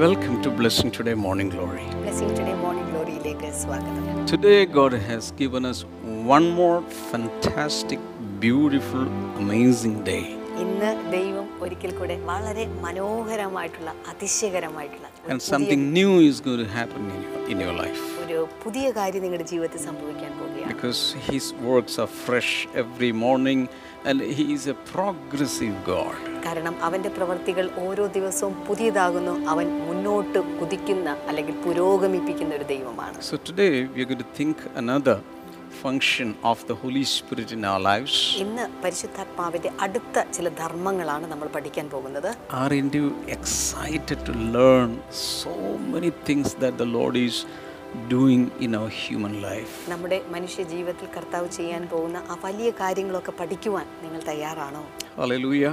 Welcome to Blessing Today Morning Glory. Blessing Today Morning ഗ്ലോറിയിലേക്ക് സ്വാഗതം Today, God has given us one more fantastic, beautiful, amazing day. ഇന്ന് ദൈവം ഒരിക്കൽ കൂടെ വളരെ മനോഹരമായിട്ടുള്ള അതിശയകരമായിട്ടുള്ള And something new is going to happen in your, in your life. ഒരു പുതിയ കാര്യം നിങ്ങളുടെ ജീവിതത്തിൽ സംഭവിക്കാൻ പോവുകയാണ് Because His works are fresh every morning കാരണം അവന്റെ പ്രവൃത്തികൾ ഓരോ ദിവസവും പുതിയതാകുന്നു അവൻ മുന്നോട്ട് കുതിക്കുന്ന അല്ലെങ്കിൽ പുരോഗമിപ്പിക്കുന്ന ഒരു ദൈവമാണ് So today, we are going to think another function of the Holy Spirit in our lives. ഇന്ന് പരിശുദ്ധാത്മാവിന്റെ അടുത്ത ചില ധർമ്മങ്ങളാണ് നമ്മൾ പഠിക്കാൻ പോകുന്നത് Aren't you excited to learn so many things that the Lord is doing in our human life? നമ്മുടെ മനുഷ്യ ജീവിതത്തിൽ കർത്താവ് ചെയ്യാൻ പോകുന്ന ആ വലിയ കാര്യങ്ങളൊക്കെ പഠിക്കുവാൻ നിങ്ങൾ തയ്യാറാണോ Hallelujah.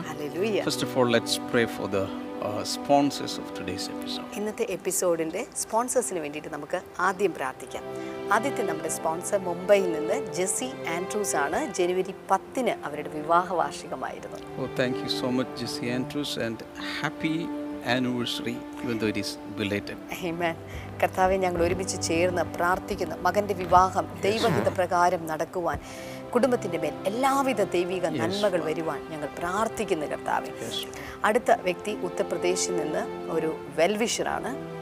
First of all, let's pray for the uh, sponsors of today's episode. ഇന്നത്തെ എപ്പിസോഡിന്റെ സ്പോൺസേഴ്സിന് വേണ്ടിയിട്ട് നമുക്ക് ആദ്യം പ്രാർത്ഥിക്കാം ആദ്യത്തെ നമ്മുടെ സ്പോൺസർ മുംബൈയിൽ നിന്ന് ജെസ്സി ആൻഡ്രൂസ് ആണ് ജനുവരി പത്തിന് അവരുടെ വിവാഹ വാർഷികമായിരുന്നു Oh, thank you so much, Jesse Andrews, and happy കർത്താവെ ഞങ്ങൾ ഒരുമിച്ച് ചേർന്ന് പ്രാർത്ഥിക്കുന്ന. മകന്റെ വിവാഹം ദൈവഹിത പ്രകാരം നടക്കുവാൻ കുടുംബത്തിന്റെ മേൽ എല്ലാവിധ ദൈവിക നന്മകൾ വരുവാൻ ഞങ്ങൾ പ്രാർത്ഥിക്കുന്നു കർത്താവെ. അടുത്ത വ്യക്തി ഉത്തർപ്രദേശിൽ നിന്ന് ഒരു വെൽവിഷറാണ്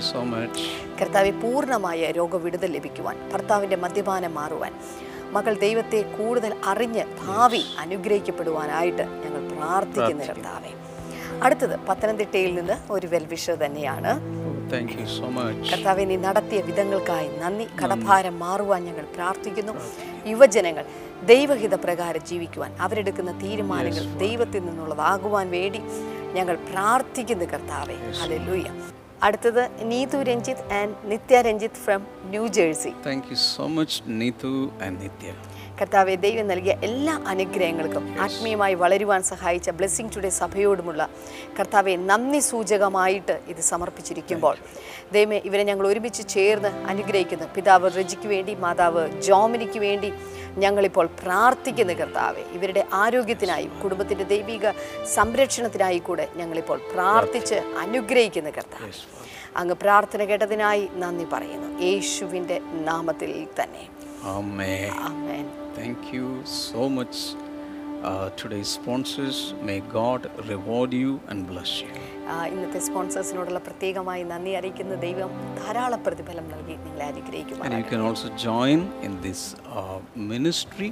സോ മച്ച് കർത്താവെ പൂർണമായ രോഗവിടുതൽ ലഭിക്കുവാൻ ഭർത്താവിന്റെ മദ്യപാനം മാറുവാൻ മകൾ ദൈവത്തെ കൂടുതൽ അറിഞ്ഞ് ഭാവി അനുഗ്രഹിക്കപ്പെടുവാനായിട്ട് ഞങ്ങൾ പ്രാർത്ഥിക്കുന്നു. കർത്താവെ. അടുത്തത് പത്തനംതിട്ടയിൽ നിന്ന് ഒരു വെൽവിഷർ തന്നെയാണ്. കർത്താവിനെ നടത്തിയ വിധങ്ങൾക്കായി നന്ദി. കടഭാരം മാറുവാൻ ഞങ്ങൾ പ്രാർത്ഥിക്കുന്നു. യുവജനങ്ങൾ ദൈവഹിത പ്രകാരം ജീവിക്കുവാൻ അവരെടുക്കുന്ന തീരുമാനങ്ങൾ ദൈവത്തിൽ നിന്നുള്ളതാകുവാൻ വേണ്ടി ഞങ്ങൾ പ്രാർത്ഥിക്കുന്നു കർത്താവെ. ഹല്ലേലൂയ അടുത്തത് Neethu Ranjith and Nitya Ranjith from New Jersey thank you so much Neethu and Nitya. കർത്താവെ ദൈവം നൽകിയ എല്ലാ അനുഗ്രഹങ്ങൾക്കും ആത്മീയമായി വളരുവാൻ സഹായിച്ച ബ്ലെസ്സിങ് ടുഡേ സഭയോടുമുള്ള കർത്താവെ നന്ദി സൂചകമായിട്ട് ഇത് സമർപ്പിച്ചിരിക്കുമ്പോൾ. ദൈവമേ ഇവരെ ഞങ്ങൾ ഒരുമിച്ച് ചേർന്ന് അനുഗ്രഹിക്കുന്നു. പിതാവ് റജിക്ക് വേണ്ടി മാതാവ് ജോമിനിക്ക് വേണ്ടി ഞങ്ങളിപ്പോൾ പ്രാർത്ഥിക്കുന്നു കർത്താവെ. ഇവരുടെ ആരോഗ്യത്തിനായി കുടുംബത്തിന്റെ ദൈവിക സംരക്ഷണത്തിനായി കൂടെ ഞങ്ങളിപ്പോൾ പ്രാർത്ഥിച്ച് അനുഗ്രഹിക്കുന്നു കർത്താവ്. അങ്ങ് പ്രാർത്ഥന കേട്ടതിനായി നന്ദി പറയുന്നു. യേശുവിന്റെ നാമത്തിൽ തന്നെ. Amen. Amen Thank you so much, uh, today's sponsors. May God reward you and bless you. ഇന്നത്തെ സ്പോൺസേഴ്സിനോടുള്ള പ്രത്യേകമായി നന്ദി അറിയിക്കുന്ന ദൈവം ധാരാളം പ്രതിഫലം നൽകി നിങ്ങളെ And you അനുഗ്രഹിക്കുമാറാകട്ടെ can also join in this uh, ministry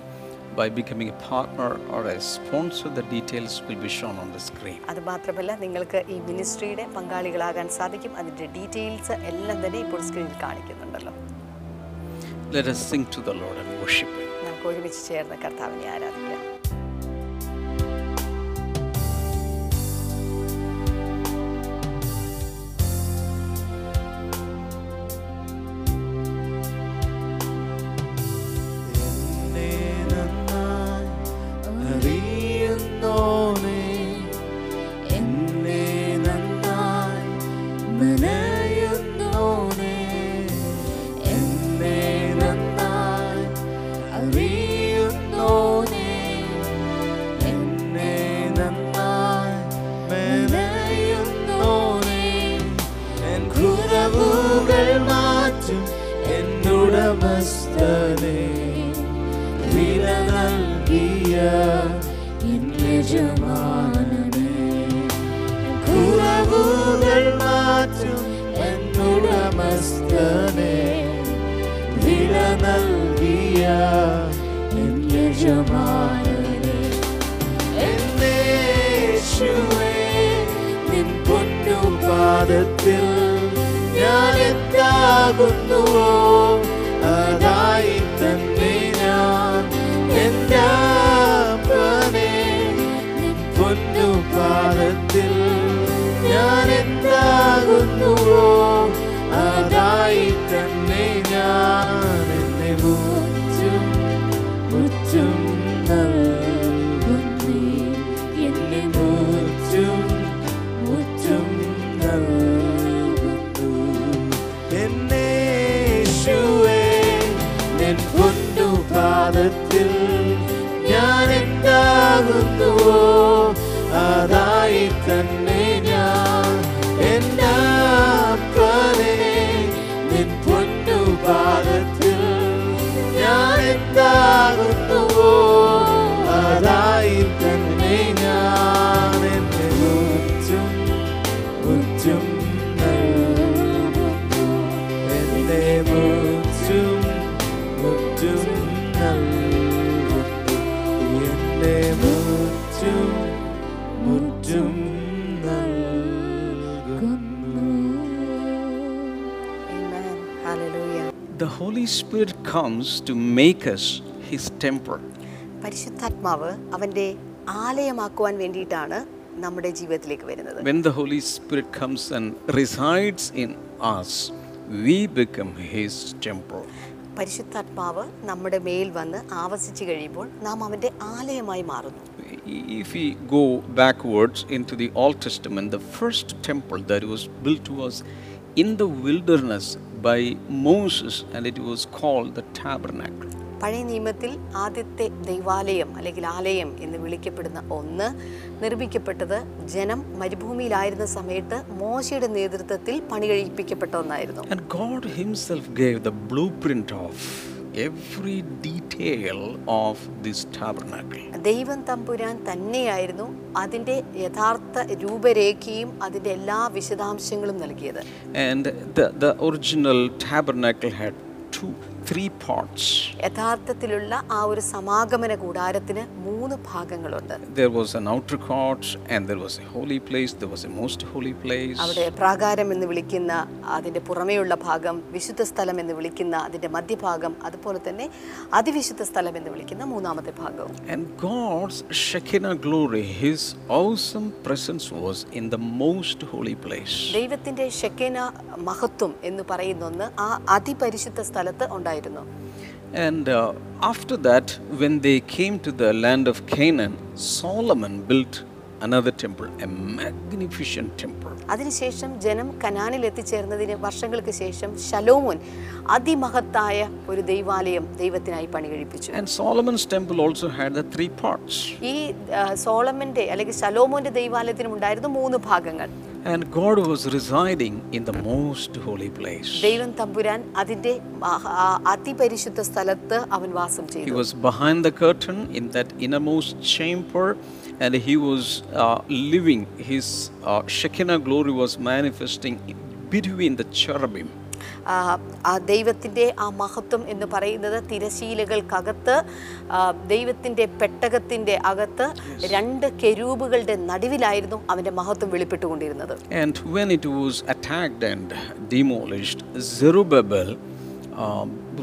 by becoming a partner or a sponsor. The details will be shown on the screen. അത് മാത്രമല്ല നിങ്ങൾക്ക് ഈ മിനിസ്ട്രിയുടെ പങ്കാളികളാകാൻ സാധിക്കും അതിന്റെ ഡീറ്റെയിൽസ് എല്ലാം തന്നെ ഇപ്പോൾ സ്ക്രീനിൽ കാണിക്കുന്നുണ്ടല്ലോ Let us sing to the Lord and worship Him. ഒരുമിച്ച് ചേർന്ന് കർത്താവിനെ ആരാധിക്കാം. الدل The Holy Spirit comes to make us His temple. പരിശുദ്ധാത്മാവ് അവൻ്റെ ആലയമാക്കുവാൻ വേണ്ടിയിട്ടാണ് നമ്മുടെ ജീവിതത്തിലേക്ക് വരുന്നത് When the Holy Spirit comes and resides in us, we become His temple. പരിശുദ്ധാത്മാവ് നമ്മുടെ മേൽ വന്ന് ആവസിച്ചു കഴിയുമ്പോൾ നാം അവൻ്റെ ആലയമായി മാറുന്നു If we go backwards into the Old Testament, the first temple that was built was in the wilderness by Moses, and it was called the tabernacle. പഴയ നിയമത്തിൽ ആദ്യത്തെ ദൈവാലയം അല്ലെങ്കിൽ ആലയം എന്ന് വിളിക്കപ്പെടുന്ന ഒന്ന് നിർമ്മിക്കപ്പെട്ടത് ജനം മരുഭൂമിയിലായിരുന്ന സമയത്ത് മോശയുടെ നേതൃത്വത്തിൽ പണി കഴിപ്പിക്കപ്പെട്ട ഒന്നായിരുന്നു God himself gave the blue blueprint of every detail of this tabernacle. ദൈവം തമ്പുരാൻ തന്നെയായിരുന്നു അതിന്റെ യഥാർത്ഥ രൂപരേഖയും അതിന്റെ എല്ലാ വിശദാംശങ്ങളും നൽകിയത് And the, the original tabernacle had two, parts. യഥാർത്ഥത്തിലുള്ള ആ ഒരു സമാഗമന കൂടാരത്തിന് മൂന്ന് ഭാഗങ്ങളുണ്ട് There was an outer court, and there was a holy place, there was a most holy place. അവിടെ പ്രാകാരം എന്ന് വിളിക്കുന്ന അതിന്റെ പുറമേയുള്ള ഭാഗം വിശുദ്ധ സ്ഥലം എന്ന് വിളിക്കുന്ന അതിന്റെ മധ്യഭാഗം അതുപോലെ തന്നെ അതിവിശുദ്ധ സ്ഥലം എന്ന് വിളിക്കുന്ന മൂന്നാമത്തെ ഭാഗവും And God's Shekinah glory, His awesome presence was in the most holy place. ദൈവത്തിന്റെ ഷെക്കേന മഹത്വം എന്ന് പറയുന്ന ഒന്ന് ആ അതിപരിശുദ്ധ സ്ഥലത്ത് ഉണ്ടായിരുന്നു And uh, after that, when they came to the land of Canaan, Solomon built another temple, a magnificent temple. അതിനുശേഷം ജനം കനാനിൽ എത്തിച്ചേർന്നതിന് വർഷങ്ങൾക്ക് ശേഷം ശലോമോൻ അതിമഹത്തായ ഒരു ദൈവാലയം ദൈവത്തിനായി പണി കഴിപ്പിച്ചു And Solomon's temple also had the three parts. ഈ സോളമന്റെ അല്ലെങ്കിൽ ശലോമോന്റെ ദൈവാലയത്തിനും ഉണ്ടായിരുന്നു മൂന്ന് ഭാഗങ്ങൾ And God was residing in the most holy place. ദൈവം തമ്പുരാൻ അതിന്റെ മഹ- ആ അതിപരിശുദ്ധ സ്ഥലത്ത് അവൻ വാസം He ചെയ്തു was behind the curtain in that innermost chamber, and he was uh, living. His uh, Shekinah glory was manifesting between the cherubim. ആ, ദൈവത്തിന്റെ ആ മഹത്വം എന്ന് പറയുന്നത് തിരശീലകൾക്കകത്ത് ദൈവത്തിന്റെ പെട്ടകത്തിന്റെ അകത്ത് രണ്ട് കെരൂബുകളുടെ നടുവിലായിരുന്നു അവന്റെ മഹത്വം വെളിപ്പെട്ടുകൊണ്ടിരുന്നത് and when it was attacked and demolished, Zerubbabel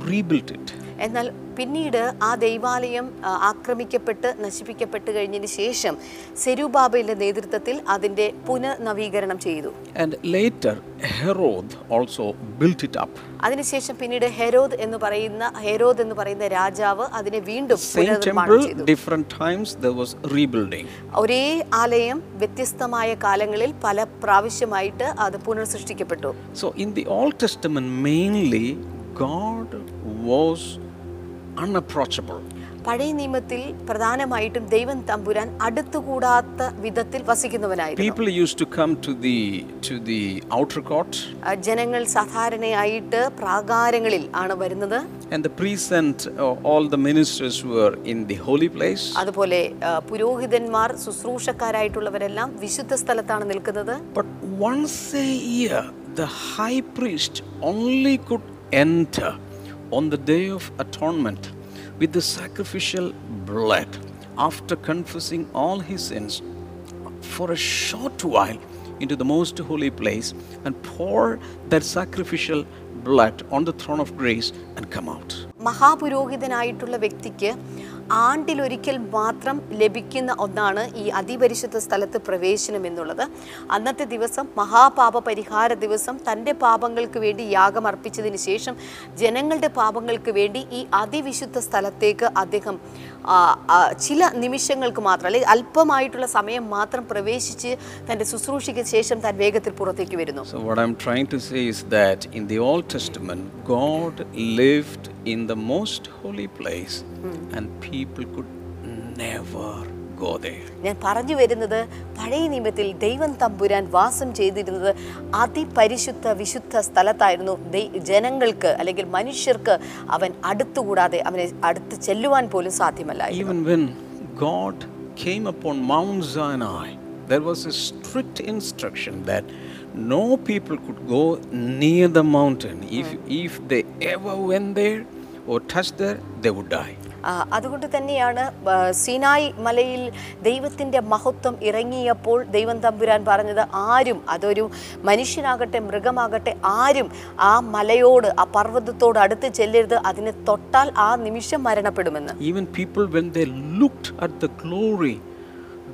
rebuilt it. എന്നാൽ പിന്നീട് ആ ദൈവാലയം ആക്രമിക്കപ്പെട്ട് നശിപ്പിക്കപ്പെട്ട് കഴിഞ്ഞതിന് ശേഷം സെരുബാബയിലെ നേതൃത്വത്തിൽ അതിന്റെ പുനർനവീകരണം ചെയ്തു. And later also built it up അതിനുശേഷം പിന്നീട് ഹെരോദ് എന്ന് പറയുന്ന ഹെരോദ് എന്ന് പറയുന്ന രാജാവ് അതിനെ വീണ്ടും was rebuilding. ഒരേ ആലയം വ്യത്യസ്തമായ കാലങ്ങളിൽ പല പ്രാവശ്യമായിട്ട് അത് പുനർസൃഷ്ടിക്കപ്പെട്ടു. So in the Old Testament mainly God was unapproachable. പഴയ നിയമത്തിൽ പ്രധാനമായിട്ടും ദൈവം തമ്പുരാൻ അടുത്തുകൂടാത്ത വിധത്തിൽ വസിക്കുന്നവനായിരുന്നു People used to come to the to the outer court, ജനങ്ങൾ സാധാരണയായിട്ട് പ്രാകാരങ്ങളിൽ ആണ് വരുന്നത് and the priests and uh, all the ministers were in the holy place. അതുപോലെ പുരോഹിതന്മാർ ശുശ്രൂഷക്കാരായിട്ടുള്ളവരെല്ലാം വിശുദ്ധ സ്ഥലത്താണ് നിൽക്കുന്നത് But once a year, the high priest only could enter on the day of atonement with the sacrificial blood after confessing all his sins for a short while into the most holy place and pour that sacrificial blood on the throne of grace and come out. മഹാപുരോഹിതനായിട്ടുള്ള വ്യക്തിക്ക് ആണ്ടിലൊരിക്കൽ മാത്രം ലഭിക്കുന്ന ഒന്നാണ് ഈ അതിപരിശുദ്ധ സ്ഥലത്ത് പ്രവേശനം എന്നുള്ളത്. അന്നത്തെ ദിവസം മഹാപാപ പരിഹാര ദിവസം തന്റെ പാപങ്ങൾക്ക് വേണ്ടി യാഗം അർപ്പിച്ചതിന് ശേഷം ജനങ്ങളുടെ പാപങ്ങൾക്ക് വേണ്ടി ഈ അതിവിശുദ്ധ സ്ഥലത്തേക്ക് അദ്ദേഹം ചില നിമിഷങ്ങൾക്ക് മാത്രം അല്ലെങ്കിൽ അല്പമായിട്ടുള്ള സമയം മാത്രം പ്രവേശിച്ച് തന്റെ ശുശ്രൂഷയ്ക്ക് ശേഷം താൻ വേഗത്തിൽ പുറത്തേക്ക് വരുന്നു So, what I'm trying to say is that in the Old Testament, God lived in the most holy place, and people could never go there. ഞാൻ പറഞ്ഞു വരുന്നത് പഴയ നിയമത്തിൽ ദൈവം തമ്പുരാൻ വാസം ചെയ്തിരുന്നത് അതിപരിശുദ്ധ വിശുദ്ധ സ്ഥലത്തായിരുന്നു ജനങ്ങൾക്ക് അല്ലെങ്കിൽ മനുഷ്യർക്ക് അവൻ അടുത്തുകൂടാതെ അവനെ അടുത്ത് ചെല്ലുവാൻ പോലും സാധ്യമല്ലായിരുന്നു Even when God came upon Mount Sinai, there was a strict instruction that no people could go near the mountain. If, if they ever went there or touched there, they would die. അതുകൊണ്ട് തന്നെയാണ് സിനായി മലയിൽ ദൈവത്തിന്റെ മഹത്വം ഇറങ്ങിയപ്പോൾ ദൈവം തമ്പുരാൻ പറഞ്ഞത് ആരും അതൊരു മനുഷ്യനാകട്ടെ മൃഗമാകട്ടെ ആരും ആ മലയോട് ആ പർവതത്തോട് അടുത്ത് ചെല്ലരുത് അതിനെ തൊട്ടാൽ ആ നിമിഷം മരണപ്പെടുമെന്ന് even people when they looked at the glory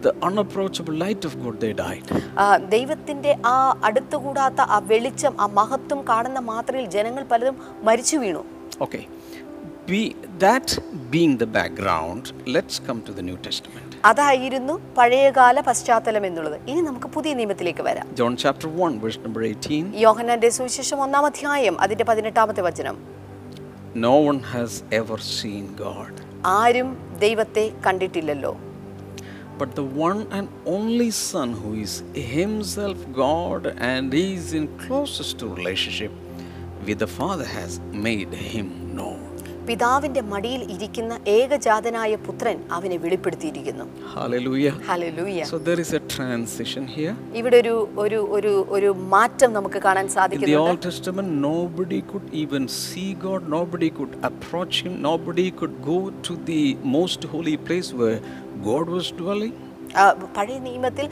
the unapproachable light of God, they died. ആ, ദൈവത്തിന്റെ ആ അടുത്തുകൂടാത്ത ആ വെളിച്ചം ആ മഹത്വം കാണുന്ന മാത്രയിൽ ജനങ്ങൾ പലതും മരിച്ചു വീണു Okay. Be, that being the background, let's come to the New Testament. അതായിരുന്നു പഴയകാല പശ്ചാത്തലം എന്നുള്ളത് ഇനി നമുക്ക് പുതിയ നിയമത്തിലേക്ക് വരാം John chapter 1, verse number 18. യോഹന്നാന്റെ സുവിശേഷം ഒന്നാം അധ്യായം അതിന്റെ പതിനെട്ടാമത്തെ വചനം No one has ever seen God. ആരും ദൈവത്തെ കണ്ടിട്ടില്ലല്ലോ But the one and only Son, who is Himself God and is in closest relationship with the Father, has made Him. പിതാവിന്റെ മടിയിൽ ഇരിക്കുന്ന ഏകജാതനായ പുത്രൻ അവനെ വെളിപ്പെടുത്തിയിരിക്കുന്നു Hallelujah. Hallelujah So there is a transition here. ഇവിടെ ഒരു ഒരു ഒരു ഒരു മാറ്റം നമുക്ക് കാണാൻ സാധിക്കുന്നു the Old Testament, nobody could even see God, nobody could approach Him, nobody could go to the most holy place where God was dwelling. പഴയ നിയമത്തിൽ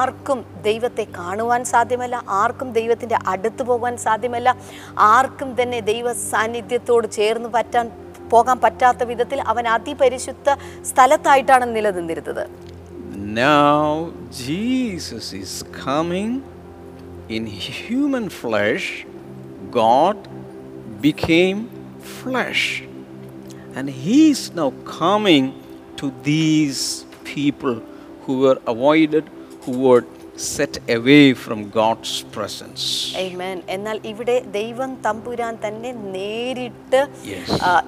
ആർക്കും ദൈവത്തെ കാണുവാൻ സാധ്യമല്ല ആർക്കും ദൈവത്തിന്റെ അടുത്ത് പോകാൻ സാധ്യമല്ല ആർക്കും തന്നെ ദൈവ സാന്നിധ്യത്തോട് ചേർന്ന് പറ്റാൻ പോകാൻ പറ്റാത്ത വിധത്തിൽ അവൻ അതിപരിശുദ്ധ സ്ഥലത്തായിട്ടാണ് നിലനിന്നിരുന്നത് Now Jesus is coming in human flesh. God became flesh. And He is now coming to these people who were avoided, who were set away from God's presence. Amen. എന്നാൽ ഇവിടെ ദൈവം തമ്പുരാൻ തന്നെ നേരിട്ട്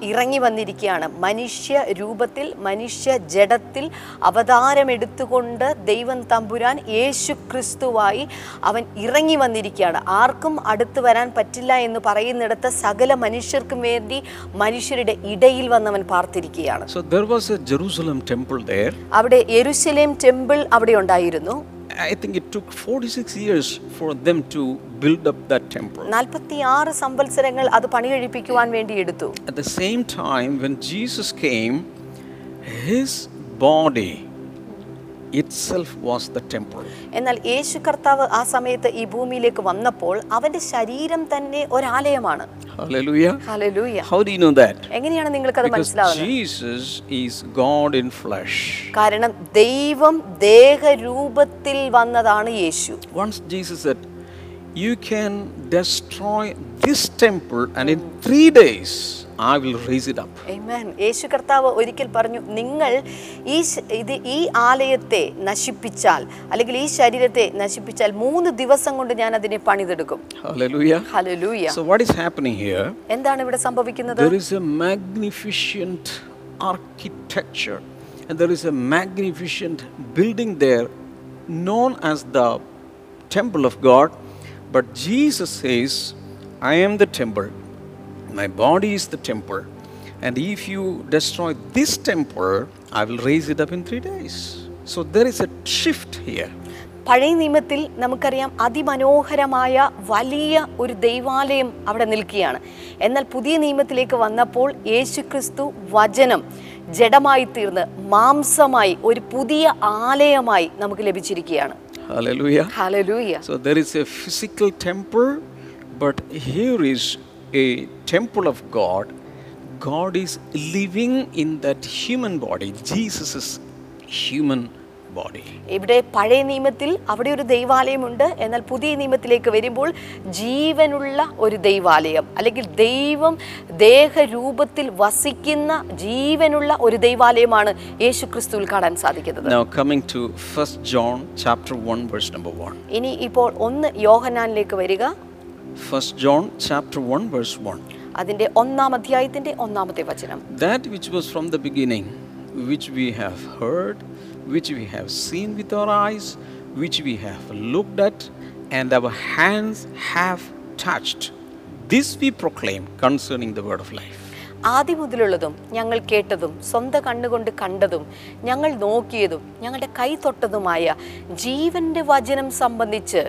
ഇറങ്ങി വന്നിരിക്കുകയാണ് മനുഷ്യ രൂപത്തിൽ മനുഷ്യ ജഡത്തിൽ അവതാരമെടുത്തുകൊണ്ട് ദൈവം തമ്പുരാൻ യേശു ക്രിസ്തുവായി അവൻ ഇറങ്ങി വന്നിരിക്കുകയാണ് ആർക്കും അടുത്തു വരാൻ പറ്റില്ല എന്ന് പറയുന്നിടത്ത് സകല മനുഷ്യർക്കും വേണ്ടി മനുഷ്യരുടെ ഇടയിൽ വന്നവൻ പാർത്തിരിക്കുകയാണ് So there was a Jerusalem temple there. അവിടെ യെരുസലേം ടെമ്പിൾ അവിടെ ഉണ്ടായിരുന്നു I think it took 46 years for them to build up that temple. നാൽപ്പത്തിയാറ് സംവത്സരങ്ങൾ അത് പണികഴിപ്പിക്കുവാൻ വേണ്ടി എടുത്തു At the same time, when Jesus came, his body എന്നാൽ യേശു കർത്താവ് ആ സമയത്ത് ഈ ഭൂമിയിലേക്ക് വന്നപ്പോൾ അവന്റെ ശരീരം തന്നെ ഒരാലയമാണ് Hallelujah. Hallelujah How do you know that? എങ്ങനെയാണ് നിങ്ങൾക്ക് അത് മനസ്സിലാവുന്നത് Jesus is God in flesh. കാരണം ദൈവം ദേഹരൂപത്തിൽ വന്നതാണ് യേശു Once Jesus said, You can destroy this temple, and in three days I will raise it up. Amen. യേശു കർത്താവ് ഒരിക്കൽ പറഞ്ഞു നിങ്ങൾ ഈ ഇത് ഈ ആലയത്തെ നശിപ്പിച്ചാൽ അല്ലെങ്കിൽ ഈ ശരീരത്തെ നശിപ്പിച്ചാൽ മൂന്ന് ദിവസം കൊണ്ട് ഞാൻ അതിനെ പണിതെടുക്കും Hallelujah. Hallelujah So, what is happening here? എന്താണ് ഇവിടെ സംഭവിക്കുന്നത് There is a magnificent architecture and there is a magnificent building there known as the temple of God. But Jesus says, I am the temple, my body is the temple, and if you destroy this temple, I will raise it up in three days. So there is a shift here. പഴയ നിയമത്തിൽ നമുക്കറിയാം അതിമനോഹരമായ വലിയ ഒരു ദൈവാലയം അവിടെ നിൽക്കുകയാണ് എന്നാൽ പുതിയ നിയമത്തിലേക്ക് വന്നപ്പോൾ യേശുക്രിസ്തു വചനം ജഡമായി തീർന്ന് മാംസമായി ഒരു പുതിയ ആലയമായി നമുക്ക് ലഭിച്ചിരിക്കുകയാണ് Hallelujah. Hallelujah. So there is a physical temple, but here is a temple of God. God is living in that human body. Jesus is human body. ഇവിടെ പഴയ നിയമത്തിൽ അവിടെ ഒരു ദൈവാലയമുണ്ട് എന്നാൽ പുതിയ നിയമത്തിലേക്ക് വരുമ്പോൾ ജീവനുള്ള ഒരു ദൈവാലയം അല്ലെങ്കിൽ ദൈവം ദേഹരൂപത്തിൽ വസിക്കുന്ന ജീവനുള്ള ഒരു ദൈവാലയമാണ് യേശു ക്രിസ്തുവിൽ കാണാൻ സാധിക്കുന്നത് Now coming to 1 John chapter 1 verse number 1. ഇനി ഇപ്പോൾ ഒന്ന് യോഹനാനിലേക്ക് വരിക 1 John chapter 1 verse 1. അതിന്റെ ഒന്നാം അധ്യായത്തിന്റെ ഒന്നാമത്തെ വചനം That which was from the beginning, which we have heard, which we have seen with our eyes, which we have looked at, and our hands have touched. This we proclaim concerning the word of life. ആദ്യം മുതലുള്ളതും ഞങ്ങൾ കേട്ടതും സ്വന്തം കണ്ണുകൊണ്ട് കണ്ടതും ഞങ്ങൾ നോക്കിയതും ഞങ്ങളുടെ കൈ തൊട്ടതുമായ ജീവന്റെ വചനം സംബന്ധിച്ച്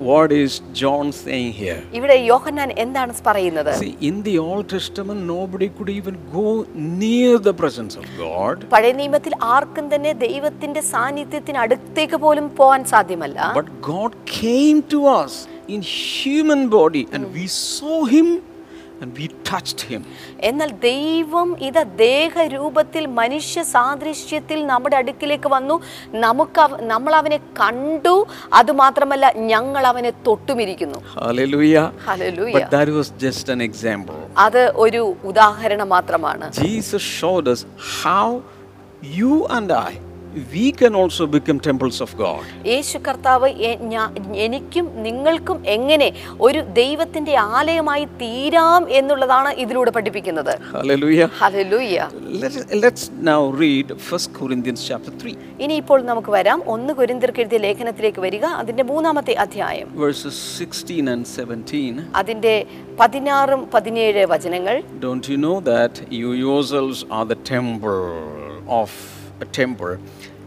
What is John saying here? ഇവിടെ യോഹന്നാൻ എന്താണ് പറയുന്നത് See, in the Old Testament, nobody could even go near the presence of God. പഴയ നിയമത്തിൽ ആർക്കും തന്നെ ദൈവത്തിന്റെ സാന്നിധ്യത്തിന് അടുത്തേക്ക് പോലും പോകാൻ സാധ്യമല്ല But God came to us in human body and we saw him എന്നാൽ ദൈവം ഇത് ദേഹരൂപത്തിൽ മനുഷ്യ സാദൃശ്യത്തിൽ നമ്മുടെ അടുക്കിലേക്ക് വന്നു. നമുക്ക് നമ്മൾ അവനെ കണ്ടു. അത് മാത്രമല്ല ഞങ്ങൾ അവനെ തൊട്ടുമിരിക്കുന്നു. Hallelujah. Hallelujah But that was just an example. അത് ഒരു ഉദാഹരണം മാത്രമാണ്. Jesus showed us how you and I we can also become temples of God. യേശു കർത്താവ് എനിക്കും നിങ്ങൾക്കും എങ്ങനെ ഒരു ദൈവത്തിന്റെ ആലയമായി തീരാം എന്നുള്ളതാണ് ഇതിലൂടെ പഠിപ്പിക്കുന്നത്. Hallelujah Let's, let's now read 1 Corinthians chapter 3, ഇനിയിപ്പോൾ നമുക്ക് വരാം. ഒന്ന് കൊരിന്ത്യർക്ക് എഴുതിയ ലേഖനത്തിലേക്ക് വരിക. അതിന്റെ മൂന്നാമത്തെ അധ്യായം. Verses 16 and 17. അതിന്റെ പതിനാറും പതിനേഴ് വചനങ്ങൾ. Don't you know that you yourselves are the temple of a temple?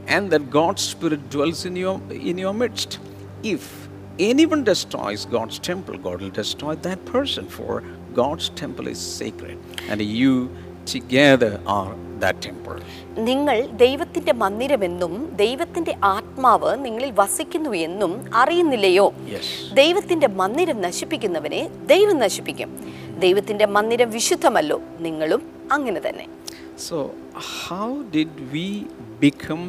And that God's Spirit dwells in your, in your midst? If anyone destroys God's temple, God will destroy that person, for God's temple is sacred, and you together are that temple. നിങ്ങൾ ദൈവത്തിന്റെ മന്ദിരമെന്നും ദൈവത്തിന്റെ ആത്മാവ് നിങ്ങളിൽ വസിക്കുന്നു എന്നും അറിയുന്നില്ലയോ. ദൈവത്തിന്റെ മന്ദിരം നശിപ്പിക്കുന്നവനെ ദൈവം നശിപ്പിക്കും ദൈവത്തിന്റെ മന്ദിരം വിശുദ്ധമല്ലോ നിങ്ങളും അങ്ങനെ തന്നെ so how did we become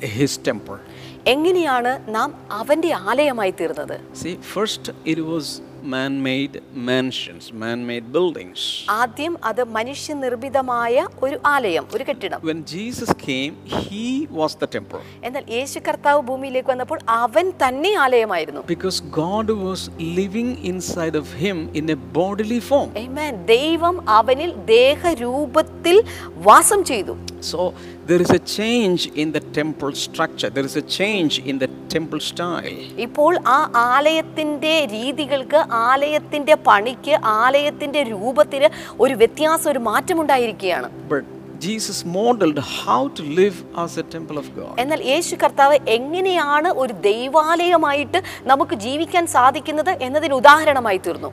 His temple? എങ്ങനെയാണ് നാം അവന്റെ ആലയമായി തീർന്നത് See, first it was man made mansions, man made buildings. ആദ്യം അത് മനുഷ്യനിർമ്മിതമായ ഒരു ആലയം ഒരു കെട്ടിടം When Jesus came, He was the temple. എന്നാൽ യേശു കർത്താവ് ഭൂമിയിലേക്ക് വന്നപ്പോൾ അവൻ തന്നെ ആലയമായിരുന്നു Because God was living inside of him in a bodily form. Amen. ദൈവം അവനിൽ ദേഹരൂപത്തിൽ വാസം ചെയ്തു So there is a change in the temple structure, there is a change in the temple style. ഇപ്പോൾ ആ ആലയത്തിന്റെ രീതികൾക്ക് ആലയത്തിന്റെ പണിക്ക് ആലയത്തിന്റെ രൂപത്തിന് ഒരു വ്യത്യാസം ഒരു മാറ്റമുണ്ടായിരിക്കുകയാണ് But Jesus modeled how to live as a temple of God. എന്നാൽ യേശു കർത്താവ് എങ്ങനെയാണ് ഒരു ദൈവാലയമായിട്ട് നമുക്ക് ജീവിക്കാൻ സാധിക്കുന്നത് എന്നതിന് ഉദാഹരണമായി തീർന്നു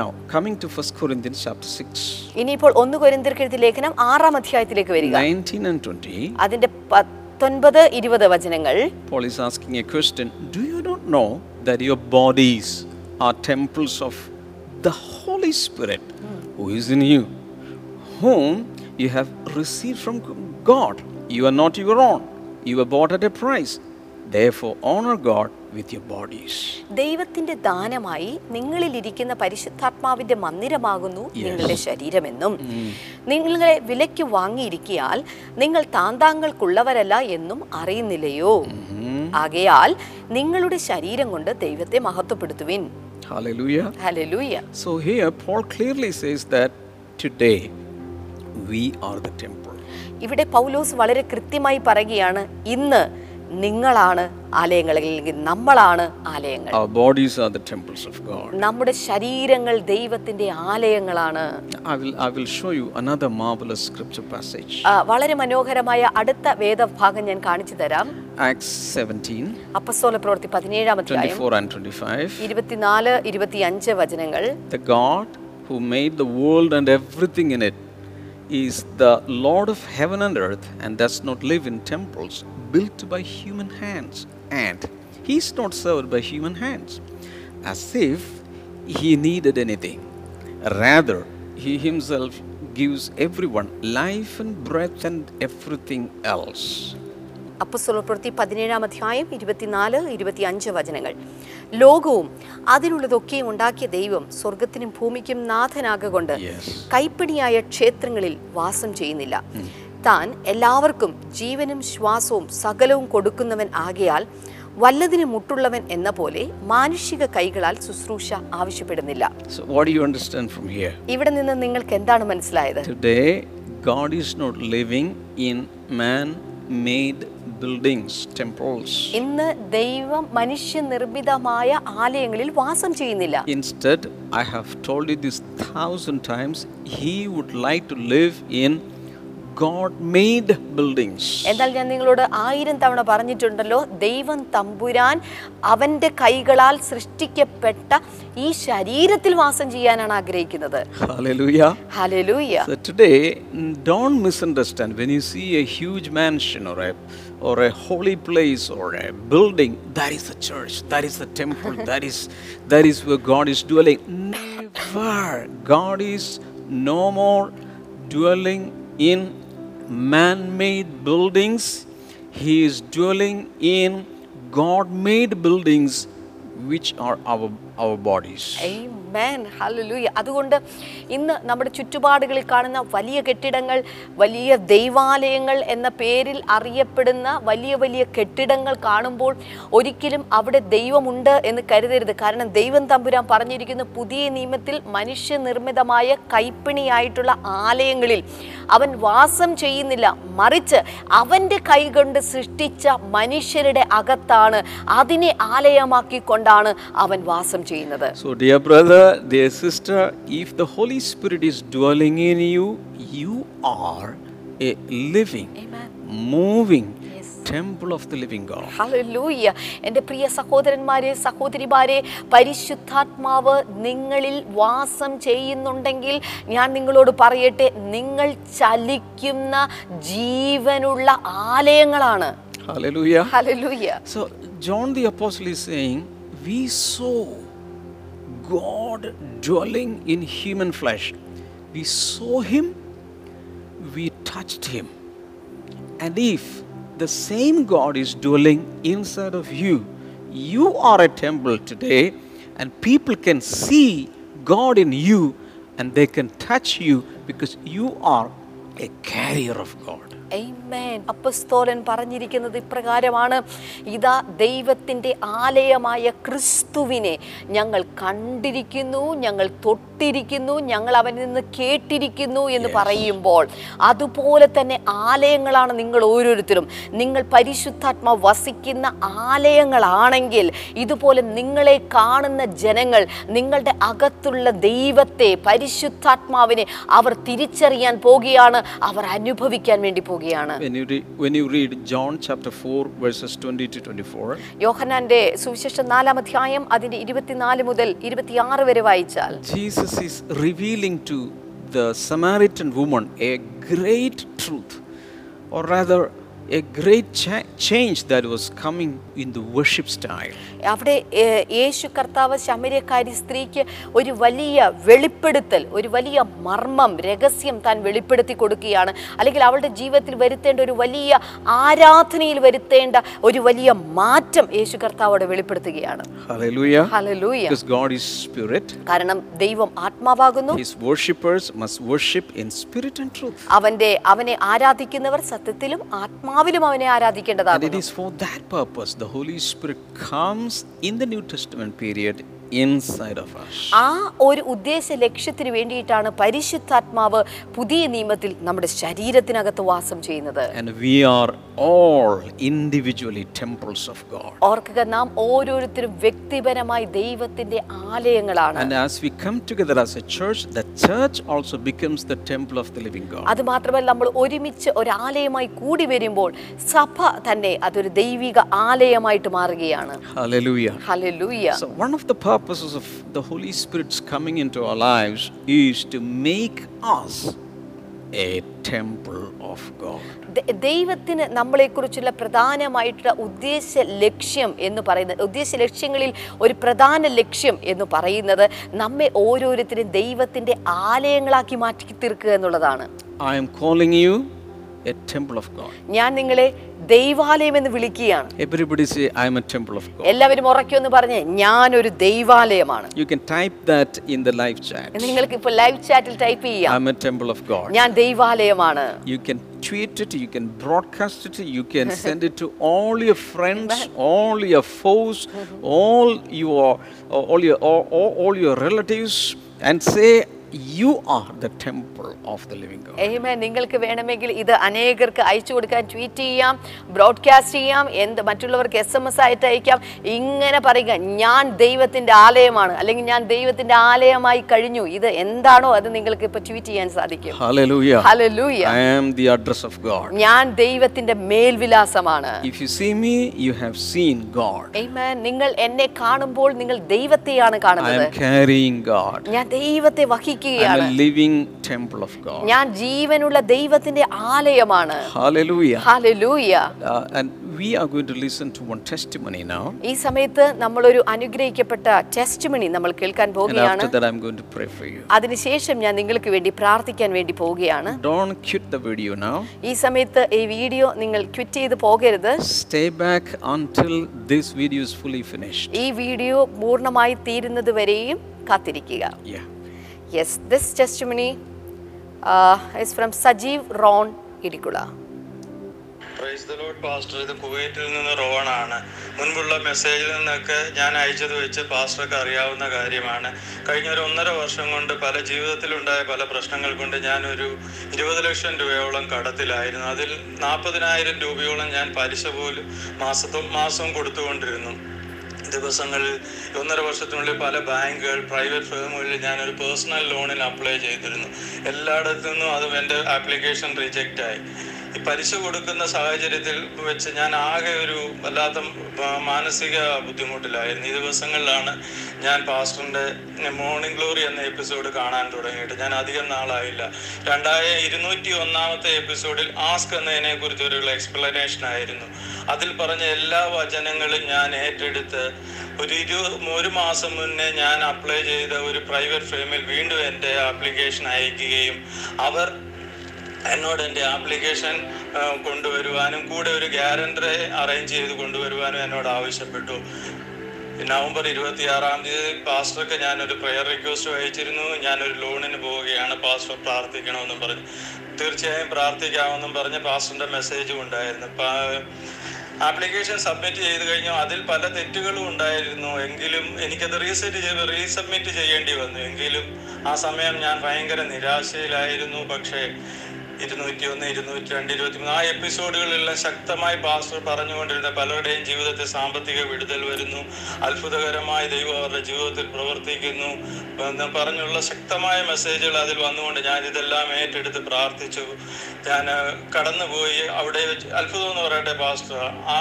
now coming to 1 Corinthians chapter 6, ഇനിയിപ്പോൾ ഒന്ന് കൊരിന്തിർക്കെഴുതി ലേഖനം ആറാം അധ്യായത്തിലേക്ക് വരിക 19 and 20, അതിന്റെ പത്തൊൻപത് ഇരുപത് വചനങ്ങൾ Paul is asking a question Do you not know that your bodies are temples of the Holy Spirit who is in you, whom you have received from God? You are not your own, you were bought at a price. Therefore, honor God with your bodies. ദൈവത്തിന്റെ ദാനമായി നിങ്ങളിൽ ഇരിക്കുന്ന പരിശുദ്ധാത്മാവിന്റെ മന്ദിരമാകുന്നു നിങ്ങളുടെ ശരീരമെന്നും നിങ്ങളെ വിലയ്ക്ക് വാങ്ങിയിരിക്കിയാൽ നിങ്ങൾ താന്താങ്ങൾക്കുള്ളവരല്ല എന്നും അറിയുന്നില്ലയോ ആകയാൽ നിങ്ങളുടെ ശരീരം കൊണ്ട് ദൈവത്തെ മഹത്വപ്പെടുത്തുവിൻ Hallelujah. Hallelujah So, here Paul clearly says that today we are the temple. ഇവിടെ പൗലോസ് വളരെ കൃത്യമായി പറയുകയാണ് ഇന്ന് നിങ്ങളാണ് ആലയങ്ങൾ അല്ലെങ്കിൽ നമ്മളാണ് ആലയങ്ങൾ Our bodies are the temples of God. നമ്മുടെ ശരീരങ്ങൾ ദൈവത്തിന്റെ ആലയങ്ങളാണ് I will, I will show you another marvelous scripture passage. വളരെ മനോഹരമായ അടുത്ത വേദഭാഗം ഞാൻ കാണിച്ചു തരാം Acts 17, അപ്പസ്തോല പ്രവൃത്തി പതിനേഴാം അധ്യായം 24 and 25. ഇരുപത്തിനാല് ഇരുപത്തിയഞ്ച് വചനങ്ങൾ The God who made the world and everything in it is the Lord of heaven and earth and does not live in temples built by human hands. And he is not served by human hands as if he needed anything. Rather, he himself gives everyone life and breath and everything else. അപ്പസ്തോല പ്രവൃത്തി പതിനേഴാം അധ്യായം ഇരുപത്തിനാല് ഇരുപത്തിയഞ്ച് വചനങ്ങൾ ലോകവും അതിനുള്ളതൊക്കെയും ഉണ്ടാക്കിയ ദൈവം സ്വർഗത്തിനും ഭൂമിക്കും നാഥനാകൊണ്ട് കൈപ്പണിയായ ക്ഷേത്രങ്ങളിൽ വാസം ചെയ്യുന്നില്ല. താൻ എല്ലാവർക്കും ജീവനും ശ്വാസവും സകലവും കൊടുക്കുന്നവൻ ആകയാൽ വല്ലതിന് മുട്ടുള്ളവൻ എന്ന പോലെ മാനുഷിക കൈകളാൽ ശുശ്രൂഷ ആവശ്യപ്പെടുന്നില്ല. So, what do you understand from here? ഇവിടെ നിന്ന് നിങ്ങൾക്ക് എന്താണ് മനസ്സിലായത്? Today, God is not living in man buildings temples ഇന്ന് ദൈവം മനുഷ്യ നിർമ്മിതമായ ആലയങ്ങളിൽ വാസം ചെയ്യുന്നില്ല. Instead I have told you this thousand times he would like to live in God made buildings എന്നാൽ ഞാൻ നിങ്ങളോട് ആയിരം തവണ പറഞ്ഞിട്ടുണ്ടല്ലോ ദൈവം തമ്പുരാൻ അവന്റെ കൈകളാൽ സൃഷ്ടിക്കപ്പെട്ട ഈ ശരീരത്തിൽ വാസം ചെയ്യാനാണ് ആഗ്രഹിക്കുന്നത്. Hallelujah hallelujah so today don't misunderstand when you see a huge mansion or a or a holy place or a building, that is the church, that is the temple, that is that is where God is dwelling. Never. God is no more dwelling in man-made buildings. He is dwelling in God-made buildings, which are our our bodies. Amen. Hallelujah. അതുകൊണ്ട് ഇന്ന് നമ്മുടെ ചുറ്റുപാടുകളിൽ കാണുന്ന വലിയ കെട്ടിടങ്ങൾ വലിയ ദൈവാലയങ്ങൾ എന്ന പേരിൽ അറിയപ്പെടുന്ന വലിയ വലിയ കെട്ടിടങ്ങൾ കാണുമ്പോൾ ഒരിക്കലും അവിടെ ദൈവമുണ്ട് എന്ന് കരുതരുത്. കാരണം ദൈവം തമ്പുരാൻ പറഞ്ഞിരിക്കുന്ന പുതിയ നിയമത്തിൽ മനുഷ്യനിർമ്മിതമായ കൈപ്പിണിയായിട്ടുള്ള ആലയങ്ങളിൽ അവൻ വാസം ചെയ്യുന്നില്ല. മറിച്ച് അവന്റെ കൈകൊണ്ട് സൃഷ്ടിച്ച മനുഷ്യരുടെ അകത്താണ് അതിനെ ആലയമാക്കിക്കൊണ്ടാണ് അവൻ വാസം ചെയ്യുന്നത്. So dear dear brother, dear sister, if the Holy Spirit is dwelling in you, you are a living, Amen. moving temple of the living God. Hallelujah എന്റെ പ്രിയ സഹോദരന്മാരെ സഹോദരിമാരെ പരിശുദ്ധാത്മാവ് നിങ്ങളിൽ വാസം ചെയ്യുന്നുണ്ടെങ്കിൽ ഞാൻ നിങ്ങളോട് പറയട്ടെ നിങ്ങൾ ചലിക്കുന്ന ജീവനുള്ള ആലയങ്ങളാണ് Hallelujah. Hallelujah So, John the Apostle is saying, We saw God dwelling in human flesh. We saw Him, we touched Him. And if the same God is dwelling inside of you, you are a temple today, and people can see God in you and they can touch you because you are a carrier of God. Amen. അപ്പസ്തോലൻ പറഞ്ഞിരിക്കുന്നത് ഇപ്രകാരമാണ്. ഇതാ ദൈവത്തിന്റെ ആലയമായ ക്രിസ്തുവിനെ ഞങ്ങൾ കണ്ടിരിക്കുന്നു ഞങ്ങൾ തൊട്ടിരിക്കുന്നു ഞങ്ങൾ അവനിൽ നിന്ന് കേട്ടിരിക്കുന്നു എന്ന് പറയുമ്പോൾ അതുപോലെ തന്നെ ആലയങ്ങളാണ് നിങ്ങൾ ഓരോരുത്തരും. നിങ്ങൾ പരിശുദ്ധാത്മ വസിക്കുന്ന ആലയങ്ങളാണെങ്കിൽ ഇതുപോലെ നിങ്ങളെ കാണുന്ന ജനങ്ങൾ നിങ്ങളുടെ അകത്തുള്ള ദൈവത്തെ പരിശുദ്ധാത്മാവിനെ അവർ തിരിച്ചറിയാൻ പോകുകയാണ് അവർ അനുഭവിക്കാൻ വേണ്ടി പോകുകയാണ്. When you, when you read John chapter 4, verses 20 to 24, യോഹനാന്റെ സുവിശേഷം നാലാം അധ്യായം അതിന്റെ ഇരുപത്തിനാല് മുതൽ ഇരുപത്തിയാറ് വരെ വായിച്ചാൽ Jesus is revealing to the Samaritan woman a great truth, or rather, a great cha- change that was coming in the worship style. അവിടെ യേശു കർത്താവ് ശമര്യക്കാരി സ്ത്രീക്ക് ഒരു വലിയ വെളിപ്പെടുത്തൽ ഒരു വലിയ മർമ്മം രഹസ്യം താൻ വെളിപ്പെടുത്തി കൊടുക്കുകയാണ് അല്ലെങ്കിൽ അവളുടെ ജീവിതത്തിൽ വരുത്തേണ്ട ഒരു വലിയ ആരാധനയിൽ വരുത്തേണ്ട ഒരു വലിയ മാറ്റം യേശു കർത്താവ് അവിടെ വെളിപ്പെടുത്തുകയാണ് Hallelujah. Hallelujah God is spirit, കാരണം ദൈവം ആത്മാവാകുന്നു His worshippers must worship in spirit and truth. അവന്റെ അവനെ ആരാധിക്കുന്നവർ സത്യത്തിലും ആത്മാവിലും അവനെ And the Holy Spirit comes in the New Testament period inside of us. ആ ഒരു ഉദ്ദേശ ലക്ഷ്യത്തിന് വേണ്ടിയിട്ടാണ് പരിശുദ്ധാത്മാവ് പുതിയ നിയമത്തിൽ നമ്മുടെ ശരീരത്തിനകത്ത് വാസം ചെയ്യുന്നത് And we are all individually temples of God. ഓർക്കുക നാം ഓരോരുത്തരും വ്യക്തിപരമായി ദൈവത്തിന്റെ ആലയങ്ങളാണ് And as we come together as a church, the church also becomes the temple of the living God. അത് മാത്രമല്ല നമ്മൾ ഒരുമിച്ച് ഒരു ആലയമായി കൂടി വരുമ്പോൾ സഭ തന്നെ അതൊരു ദൈവിക ആലയമായിട്ട് മാറുകയാണ് Hallelujah. Hallelujah So, one of the purposes of the Holy Spirit's coming into our lives is to make us a temple of God. ദൈവത്തിന് നമ്മളെക്കുറിച്ചുള്ള പ്രധാനമായിട്ടുള്ള ഉദ്ദേശ ലക്ഷ്യം എന്ന് പറയുന്നത് ഉദ്ദേശ ലക്ഷ്യങ്ങളിൽ ഒരു പ്രധാന ലക്ഷ്യം എന്ന് പറയുന്നത് നമ്മെ ഓരോരുത്തരും ദൈവത്തിന്റെ ആലയങ്ങളാക്കി മാറ്റി തീർക്കുക എന്നുള്ളതാണ് I am calling you a temple of God. ഞാൻ നിങ്ങളെ ദൈവാലയം എന്ന് വിളിക്കുകയാണ് Everybody say, I am a temple of God. എല്ലാവരും ഉറക്കൊന്ന് ഞാൻ ഒരു ദൈവാലയമാണ് You can type that in the live chat. നിങ്ങൾക്ക് ഇപ്പോൾ ലൈവ് ചാറ്റിൽ ടൈപ്പ് ചെയ്യാം I'm a temple of God. ഞാൻ ദൈവാലയമാണ് You can tweet it, you can broadcast it, you can send it to all your friends, all your foes, all your all your all, all your relatives, and say, you are the temple of the living God. Amen. നിങ്ങൾക്ക് വേണമെങ്കിൽ ഇത് അനേകർക്ക് അയച്ചു കൊടുക്കാൻ tweet ചെയ്യാം broadcast ചെയ്യാം എന്ത് മറ്റുള്ളവർക്ക് എസ് എം എസ് ആയിട്ട് അയക്കാം ഇങ്ങനെ പറയുക ഞാൻ ദൈവത്തിന്റെ ആലയമാണ് അല്ലെങ്കിൽ ഞാൻ ദൈവത്തിന്റെ ആലയമായി കഴിഞ്ഞു ഇത് എന്താണോ അത് നിങ്ങൾക്ക് ഇപ്പൊ ട്വീറ്റ് ചെയ്യാൻ സാധിക്കും Hallelujah. Hallelujah. I am the address of God. ഞാൻ ദൈവത്തിന്റെ മേൽവിലാസമാണ് If you see me, you have seen God. Amen. നിങ്ങൾ എന്നെ കാണുമ്പോൾ നിങ്ങൾ ദൈവത്തെയാണ് I കാണുന്നത് am carrying God. ഞാൻ ദൈവത്തെ I of God. ഞാൻ ജീവനുള്ള ദൈവത്തിന്റെ ആലയമാണ് Hallelujah. Hallelujah Uh, and we are going to listen to one testimony now. ഈ സമയത്ത് നമ്മൾ ഒരു അനുഗ്രഹിക്കപ്പെട്ട ടെസ്റ്റിമണി നമ്മൾ കേൾക്കാൻ പോവുകയാണ്. അതിനുശേഷം ഞാൻ നിങ്ങൾക്ക് വേണ്ടി പ്രാർത്ഥിക്കാൻ വേണ്ടി പോവുകയാണ് Don't quit the video now. ഈ സമയത്ത് ഈ വീഡിയോ നിങ്ങൾ ക്വിറ്റ് ചെയ്ത് പോകരുത് Stay back until this video is fully finished. ഈ വീഡിയോ പൂർണമായി തീരുന്നത് വരെയും കാത്തിരിക്കുക yes this testimony is from Sajeev Ron Idikkula praise the Lord pastor ഇത് കുവൈറ്റിൽ നിന്ന് റോണാണ്. മുൻപുള്ള മെസ്സേജിൽ നിന്നൊക്കെ ഞാൻ അയച്ചത് വെച്ച് പാസ്റ്റർക്ക് അറിയാവുന്ന കാര്യമാണ്. കഴിഞ്ഞ ഒരു ഒന്നര വർഷം കൊണ്ട് പല ജീവിതത്തിലുണ്ടായ പല പ്രശ്നങ്ങൾ കൊണ്ട് ഞാനൊരു ഇരുപത് ലക്ഷം രൂപയോളം കടത്തിലായിരുന്നു. അതിൽ നാൽപ്പതിനായിരം രൂപയോളം ഞാൻ പലിശ പോലും മാസത്തും മാസവും കൊടുത്തുകൊണ്ടിരുന്നു. ദിവസങ്ങളിൽ ഒന്നര വർഷത്തിനുള്ളിൽ പല ബാങ്കുകൾ പ്രൈവറ്റ് ഫേമുകളിൽ ഞാനൊരു പേഴ്സണൽ ലോണിന് അപ്ലൈ ചെയ്തിരുന്നു. എല്ലായിടത്തു നിന്നും അത് എന്റെ ആപ്ലിക്കേഷൻ റിജക്റ്റ് ആയി ഈ പലിശ കൊടുക്കുന്ന സാഹചര്യത്തിൽ വെച്ച് ഞാൻ ആകെ ഒരു വല്ലാത്ത മാനസിക ബുദ്ധിമുട്ടിലായിരുന്നു. ഈ ദിവസങ്ങളിലാണ് ഞാൻ പാസ്റ്ററിന്റെ മോർണിംഗ് ഗ്ലോറി എന്ന എപ്പിസോഡ് കാണാൻ തുടങ്ങിയിട്ട് ഞാൻ അധികം നാളായില്ല. രണ്ടായ ഇരുന്നൂറ്റി ഒന്നാമത്തെ എപ്പിസോഡിൽ ആസ്ക് എന്നതിനെ കുറിച്ച് ഒരു എക്സ്പ്ലനേഷൻ ആയിരുന്നു. അതിൽ പറഞ്ഞ എല്ലാ വചനങ്ങളും ഞാൻ ഏറ്റെടുത്ത് ഒരു ഇരു ഒരു മാസം മുന്നേ ഞാൻ അപ്ലൈ ചെയ്ത ഒരു പ്രൈവറ്റ് ഫേമിൽ വീണ്ടും എന്റെ ആപ്ലിക്കേഷൻ അയക്കുകയും അവർ എന്നോട് എന്റെ ആപ്ലിക്കേഷൻ കൊണ്ടുവരുവാനും കൂടെ ഒരു ഗ്യാരണ്ടറെ അറേഞ്ച് ചെയ്ത് കൊണ്ടുവരുവാനും എന്നോട് ആവശ്യപ്പെട്ടു. നവംബർ ഇരുപത്തിയാറാം തീയതി പാസ്റ്റർക്ക് ഞാനൊരു പ്രെയർ റിക്വസ്റ്റ് അയച്ചിരുന്നു. ഞാനൊരു ലോണിന് പോവുകയാണ്. പാസ്റ്റർ പ്രാർത്ഥിക്കണമെന്നും പറഞ്ഞു. തീർച്ചയായും പ്രാർത്ഥിക്കാമെന്നും പറഞ്ഞ് പാസ്റ്ററിന്റെ മെസ്സേജും ഉണ്ടായിരുന്നു. ആപ്ലിക്കേഷൻ സബ്മിറ്റ് ചെയ്ത് കഴിഞ്ഞു. അതിൽ പല തെറ്റുകളും ഉണ്ടായിരുന്നു. എങ്കിലും എനിക്കത് റീസെറ്റ് ചെയ്ത് റീസബ്മിറ്റ് ചെയ്യേണ്ടി വന്നു. എങ്കിലും ആ സമയം ഞാൻ ഭയങ്കര നിരാശയിലായിരുന്നു. പക്ഷേ ഇരുന്നൂറ്റി ഒന്ന് ഇരുന്നൂറ്റി രണ്ട് ഇരുപത്തി മൂന്ന് ആ എപ്പിസോഡുകളിലെല്ലാം ശക്തമായി പാസ്റ്റർ പറഞ്ഞുകൊണ്ടിരുന്ന പലരുടെയും ജീവിതത്തിൽ സാമ്പത്തിക വിടുതൽ വരുന്നു. അത്ഭുതകരമായ ദൈവം അവരുടെ ജീവിതത്തിൽ പ്രവർത്തിക്കുന്നു. പറഞ്ഞുള്ള ശക്തമായ മെസ്സേജുകൾ അതിൽ വന്നുകൊണ്ട് ഞാൻ ഇതെല്ലാം ഏറ്റെടുത്ത് പ്രാർത്ഥിച്ചു. ഞാൻ കടന്നുപോയി. അവിടെ അത്ഭുതം എന്ന് പറയട്ടെ പാസ്റ്റർ. ആ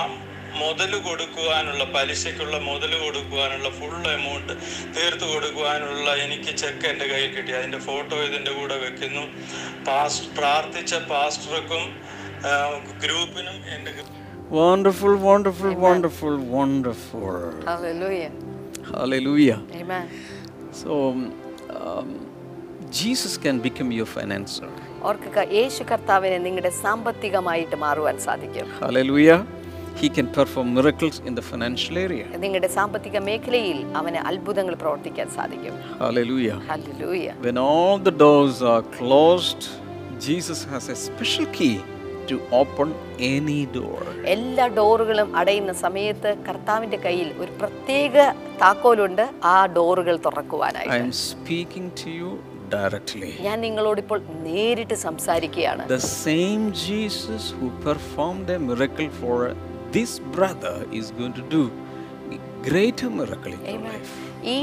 മുതൽ കൊടുക്കുവാനുള്ള പലിശയ്ക്കുള്ള മുതൽ കൊടുക്കുവാനുള്ള ഫുൾ എമൗണ്ട് തീർത്തു കൊടുക്കുവാനുള്ള എനിക്ക് ചെക്ക് എന്റെ കയ്യിൽ കിട്ടി. അതിന്റെ ഫോട്ടോ ഇതിന്റെ കൂടെ വെക്കുന്നു. പാസ്റ്റ് പ്രാർത്ഥിച്ച പാസ്റ്റർക്കും ഗ്രൂപ്പിനും എന്റെ wonderful wonderful wonderful wonderful hallelujah Hallelujah. So, um, Jesus can become your financer. ഓർക്കുക യേശു കർത്താവിനെ നിങ്ങളുടെ സാമ്പത്തികമായിട്ട് മാറുവാൻ സാധിക്കും. Hallelujah. He can perform miracles in the financial area. നിങ്ങളുടെ സാമ്പത്തിക മേഖലയിൽ അവന് അത്ഭുതങ്ങൾ പ്രവർത്തിക്കാൻ സാധിക്കും Hallelujah. Hallelujah When all the doors are closed, Jesus has a special key to open any door. എല്ലാ ഡോറുകളും അടയുന്ന സമയത്ത് കർത്താവിന്റെ കയ്യിൽ ഒരു പ്രത്യേക താക്കോലുണ്ട് ആ ഡോറുകൾ I തുറക്കുവാനായിട്ട് am speaking to you directly. ഞാൻ നിങ്ങളോട് ഇപ്പോൾ നേരിട്ട് സംസാരിക്കുകയാണ് The same Jesus who performed a miracle for this brother is going to do greater miracle in your life. ഈ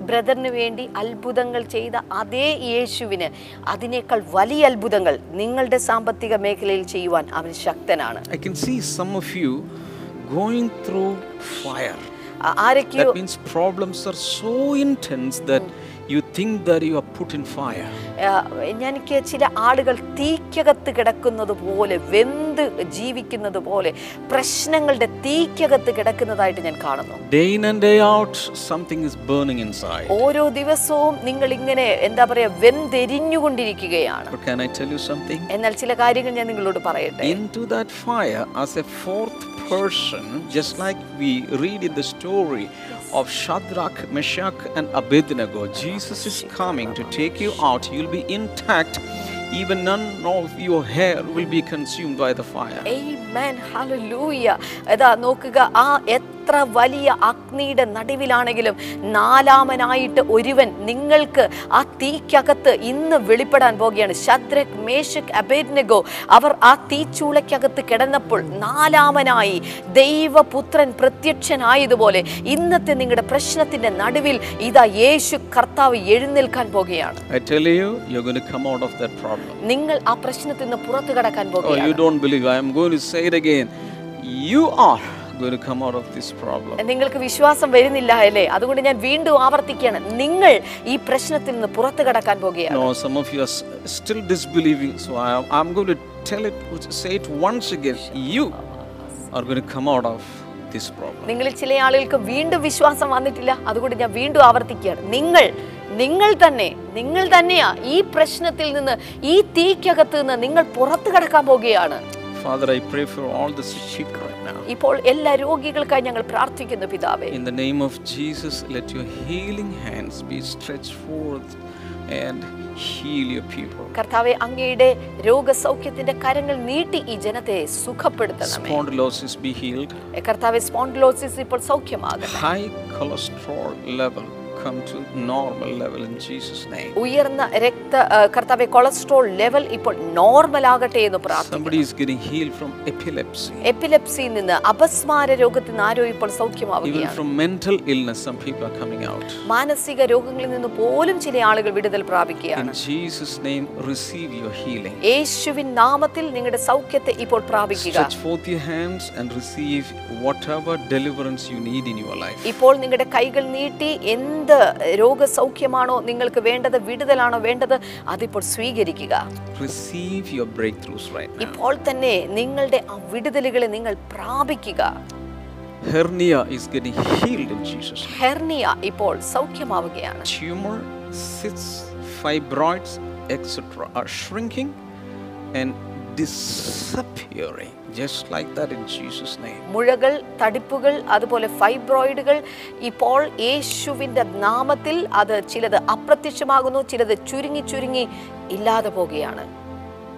ബ്രദറിന് വേണ്ടി അത്ഭുതങ്ങൾ ചെയ്ത അതേ യേശുവിന് അതിനേക്കാൾ വലിയ അത്ഭുതങ്ങൾ നിങ്ങളുടെ സാമ്പത്തിക മേഖലയിൽ ചെയ്യുവാൻ അവൻ ശക്തനാണ് I can see some of you going through fire. ആ- ആരൊക്കെയോ That means problems are so intense that you think that you are put in fire. ആ, എനിക്ക് ചില ആളുകൾ തീക്കകത്ത് കിടക്കുന്നത് പോലെ വെന്ത് ജീവിക്കുന്നത് പോലെ പ്രശ്നങ്ങളുടെ തീക്കകത്ത് കിടക്കുന്നതായിട്ട് ഞാൻ കാണുന്നു Day in and day out, something is burning inside. ഓരോ ദിവസവും നിങ്ങൾ ഇങ്ങനെ എന്താ പറയാ വെന്തെരിഞ്ഞുകൊണ്ടിരിക്കുകയാണ് But can I tell you something? എന്നാൽ ചില കാര്യങ്ങൾ ഞാൻ നിങ്ങളോട് പറയട്ടെ Into that fire, as a fourth person, just like we read in the story of Shadrach, Meshach, and Abednego, Jesus is coming to take you out. You'll be intact. Even none of your hair will be consumed by the fire. Amen. Hallelujah. അതാ നോക്കുക ആ എത്ര വലിയ അഗ്നിയുടെ നടുവിലാണെങ്കിലും നാലാമനായിട്ട് ഒരുവൻ നിങ്ങൾക്ക് ആ തീക്കകത്ത് ഇന്ന് വെളിപ്പെടാൻ പോകുകയാണ് ശദ്രക് മേഷക് അബേദ്നഗോ അവർ ആ തീച്ചൂളയ്ക്കകത്ത് കിടന്നപ്പോൾ നാലാമനായി ദൈവപുത്രൻ പ്രത്യക്ഷനായതുപോലെ ഇന്നത്തെ നിങ്ങളുടെ പ്രശ്നത്തിന്റെ നടുവിൽ ഇതാ യേശു കർത്താവ് എഴുന്നേൽക്കാൻ പോകുകയാണ് I tell you, you're going to come out of that problem. നിങ്ങൾ ആ പ്രശ്നത്തിൽ നിന്ന് പുറത്തു കടക്കാൻ പോകുക you പോകുകയാണ് it again. You are going to come out of this problem. നിങ്ങൾക്ക് വിശ്വാസം വരുന്നില്ല അല്ലേ അതുകൊണ്ട് ഞാൻ വീണ്ടും ആവർത്തിക്കുകയാണ് നിങ്ങൾ ഈ പ്രശ്നത്തിൽ നിന്ന് പുറത്തു കടക്കാൻ പോകുകയാണ് No, some of you are still disbelieving. So I, I'm going to tell it, say it once again. You are going to come out of this problem. നിങ്ങളിൽ ചില ആളുകൾക്ക് വീണ്ടും വിശ്വാസം വന്നിട്ടില്ല അതുകൊണ്ട് ഞാൻ വീണ്ടും ആവർത്തിക്കുകയാണ് നിങ്ങൾ നിങ്ങൾ തന്നെ നിങ്ങൾ തന്നെയാ ഈ പ്രശ്നത്തിൽ നിന്ന് ഈ തീക്കകത്ത് നിന്ന് നിങ്ങൾ പുറത്തു കടക്കാൻ പോകുകയാണ് Father, I pray for all the sick right now. ഇപ്പോൾ എല്ലാ രോഗികൾക്കായി ഞങ്ങൾ പ്രാർത്ഥിക്കുന്നു പിതാവേ In the name of Jesus, let your healing hands be stretched forth and heal your people. കർത്താവെ അങ്ങയുടെ രോഗസൗഖ്യത്തിന്റെ കരങ്ങൾ നീട്ടി ഈ ജനത്തെ സുഖപ്പെടുത്തണമേ Spondylosis be healed. കർത്താവെ സ്പോണ്ടിലോസിസ് ഇപ്പോൾ സൗഖ്യമാകണം High cholesterol level come to normal level in Jesus' name. ഉയർന്ന രക്ത കർത്താവെ കൊളസ്ട്രോൾ ലെവൽ ഇപ്പോൾ നോർമൽ ആകട്ടെ എന്ന് പ്രാർത്ഥിക്കുന്നു Somebody is getting healed from epilepsy. എപ്പിലെപ്സിയിൽ നിന്ന് അപസ്മാര രോഗത്തിൽ നിന്ന് ആരോ ഇപ്പോൾ Even സൗഖ്യമാവുകയാണ് from mental illness, some people are coming out. മാനസിക രോഗങ്ങളിൽ നിന്ന് പോലും ചില ആളുകൾ വിടുതൽ In Jesus' name, receive your healing. യേശുവിൻ നാമത്തിൽ നിങ്ങളുടെ സൗഖ്യത്തെ ഇപ്പോൾ പ്രാപിക്കുക Stretch forth your hands and receive whatever deliverance you need in your life. ഇപ്പോൾ നിങ്ങളുടെ കൈകൾ നീട്ടി എന്ത് രോഗസൗഖ്യമാണോ നിങ്ങൾക്ക് വേണ്ടത് വിടുതലാണോ വേണ്ടത് അതിപ്പോൾ സ്വീകരിക്കുക Receive your breakthroughs right now. ഇപ്പോൾ തന്നെ നിങ്ങളുടെ ആ വിടുതലുകളെ നിങ്ങൾ പ്രാപിക്കുക Hernia is getting healed in Jesus'. Hernia ഇപ്പോൾ സൗഖ്യമാവുകയാണ് Tumor, cysts, fibroids, etc. are shrinking and disappearing just like that in Jesus' name. മുഴകൾ തടിപ്പുകൾ അതുപോലെ ഫൈബ്രോയിഡുകൾ ഇപ്പോൾ യേശുവിന്റെ നാമത്തിൽ അത് ചിലത് അപ്രത്യക്ഷമാകുന്നു ചിലത് ചുരുങ്ങി ചുരുങ്ങി ഇല്ലാതെ പോവുകയാണ്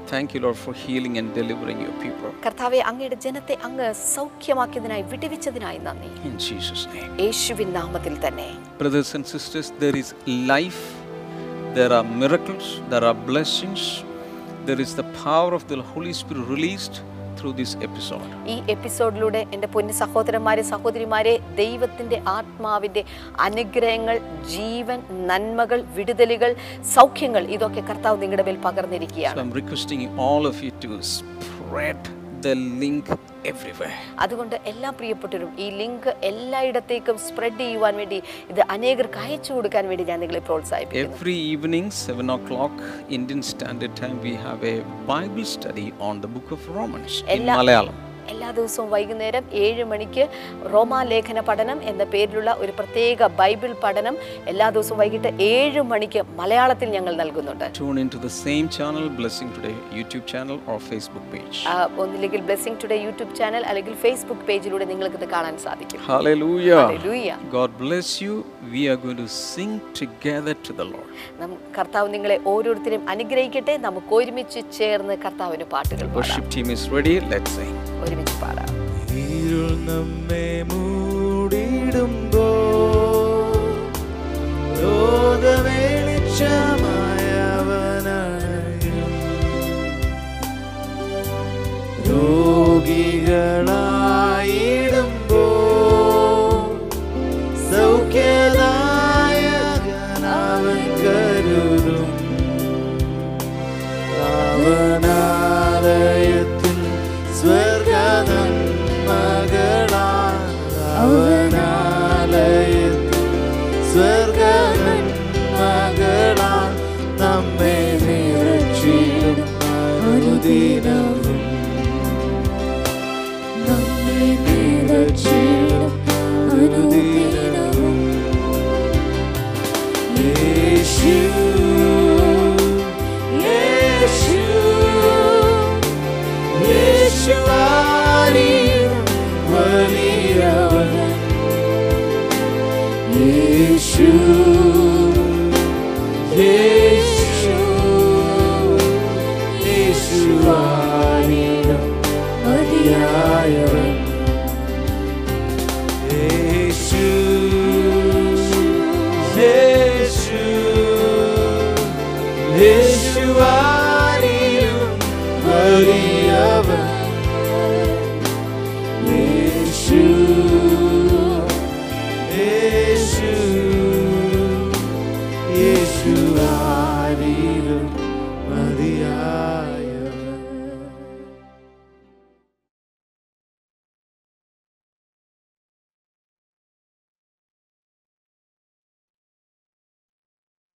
Thank you, Lord, for healing and delivering your people. കർത്താവേ അങ്ങയുടെ ജനത്തെ അങ്ങ് സൗഖ്യമാക്കിയതിനായി വിടുവിച്ചതിനായി നന്ദി In Jesus' name. യേശുവിൻ നാമത്തിൽ തന്നെ Brothers and sisters, there is life, there are miracles, there are blessings, there is the power of the Holy Spirit released through this episode. ഈ എപ്പിസോഡിലൂടെ എന്റെ പൊന്നു സഹോദരന്മാരെ സഹോദരിമാരെ ദൈവത്തിന്റെ ആത്മാവിന്റെ അനുഗ്രഹങ്ങൾ ജീവൻ നന്മകൾ വിടുതലുകൾ സൗഖ്യങ്ങൾ ഇതൊക്കെ കർത്താവ് നിങ്ങളുടെ മേൽ So പകർന്നിരിക്കുകയാണ് I'm requesting all of you to spread the link everywhere. അതുകൊണ്ട് എല്ലാ പ്രിയപ്പെട്ടവരും ഈ ലിങ്ക് എല്ലായിടത്തേക്കും സ്പ്രെഡ് ചെയ്യുവാൻ വേണ്ടി ഇത് അനേകർക്ക് അയച്ചു കൊടുക്കാൻ വേണ്ടി ഞാൻ നിങ്ങളെ പ്രോത്സാഹിപ്പിക്കുന്നു Every evening, 7 o'clock Indian Standard Time, we have a Bible study on the book of Romans in Malayalam. എല്ലാ ദിവസവും വൈകുന്നേരം ഏഴ് മണിക്ക് റോമാലേഖന പഠനം എന്ന പേരിലുള്ള ഒരു പ്രത്യേക ബൈബിൾ പഠനം എല്ലാ ദിവസവും വൈകിട്ട് ഏഴ് മണിക്ക് മലയാളത്തിൽ ഞങ്ങൾ നൽകുന്നുണ്ട് Tune into the same channel, Blessing Today YouTube channel or Facebook page. ആ, ഒന്നില്ലെങ്കിൽ ബ്ലെസ്സിംഗ് ടുഡേ യൂട്യൂബ് ചാനൽ അല്ലെങ്കിൽ ഫേസ്ബുക്ക് പേജിലൂടെ നിങ്ങൾക്ക് ഇത് കാണാൻ സാധിക്കും Hallelujah. Hallelujah. God bless you. We are going to sing together to the Lord. നം- കർത്താവ് നിങ്ങളെ ഓരോരുത്തരും അനുഗ്രഹിക്കട്ടെ നമുക്ക് ഒരുമിച്ച് ചേർന്ന് കർത്താവിന് പാട്ടുകൾ പാടാം ഒരുമിച്ച് പാടാം ഇരുൾ നമ്മെ രോഗികളായിടുമ്പോ സൗഖ്യദായകനവൻ കരുതും.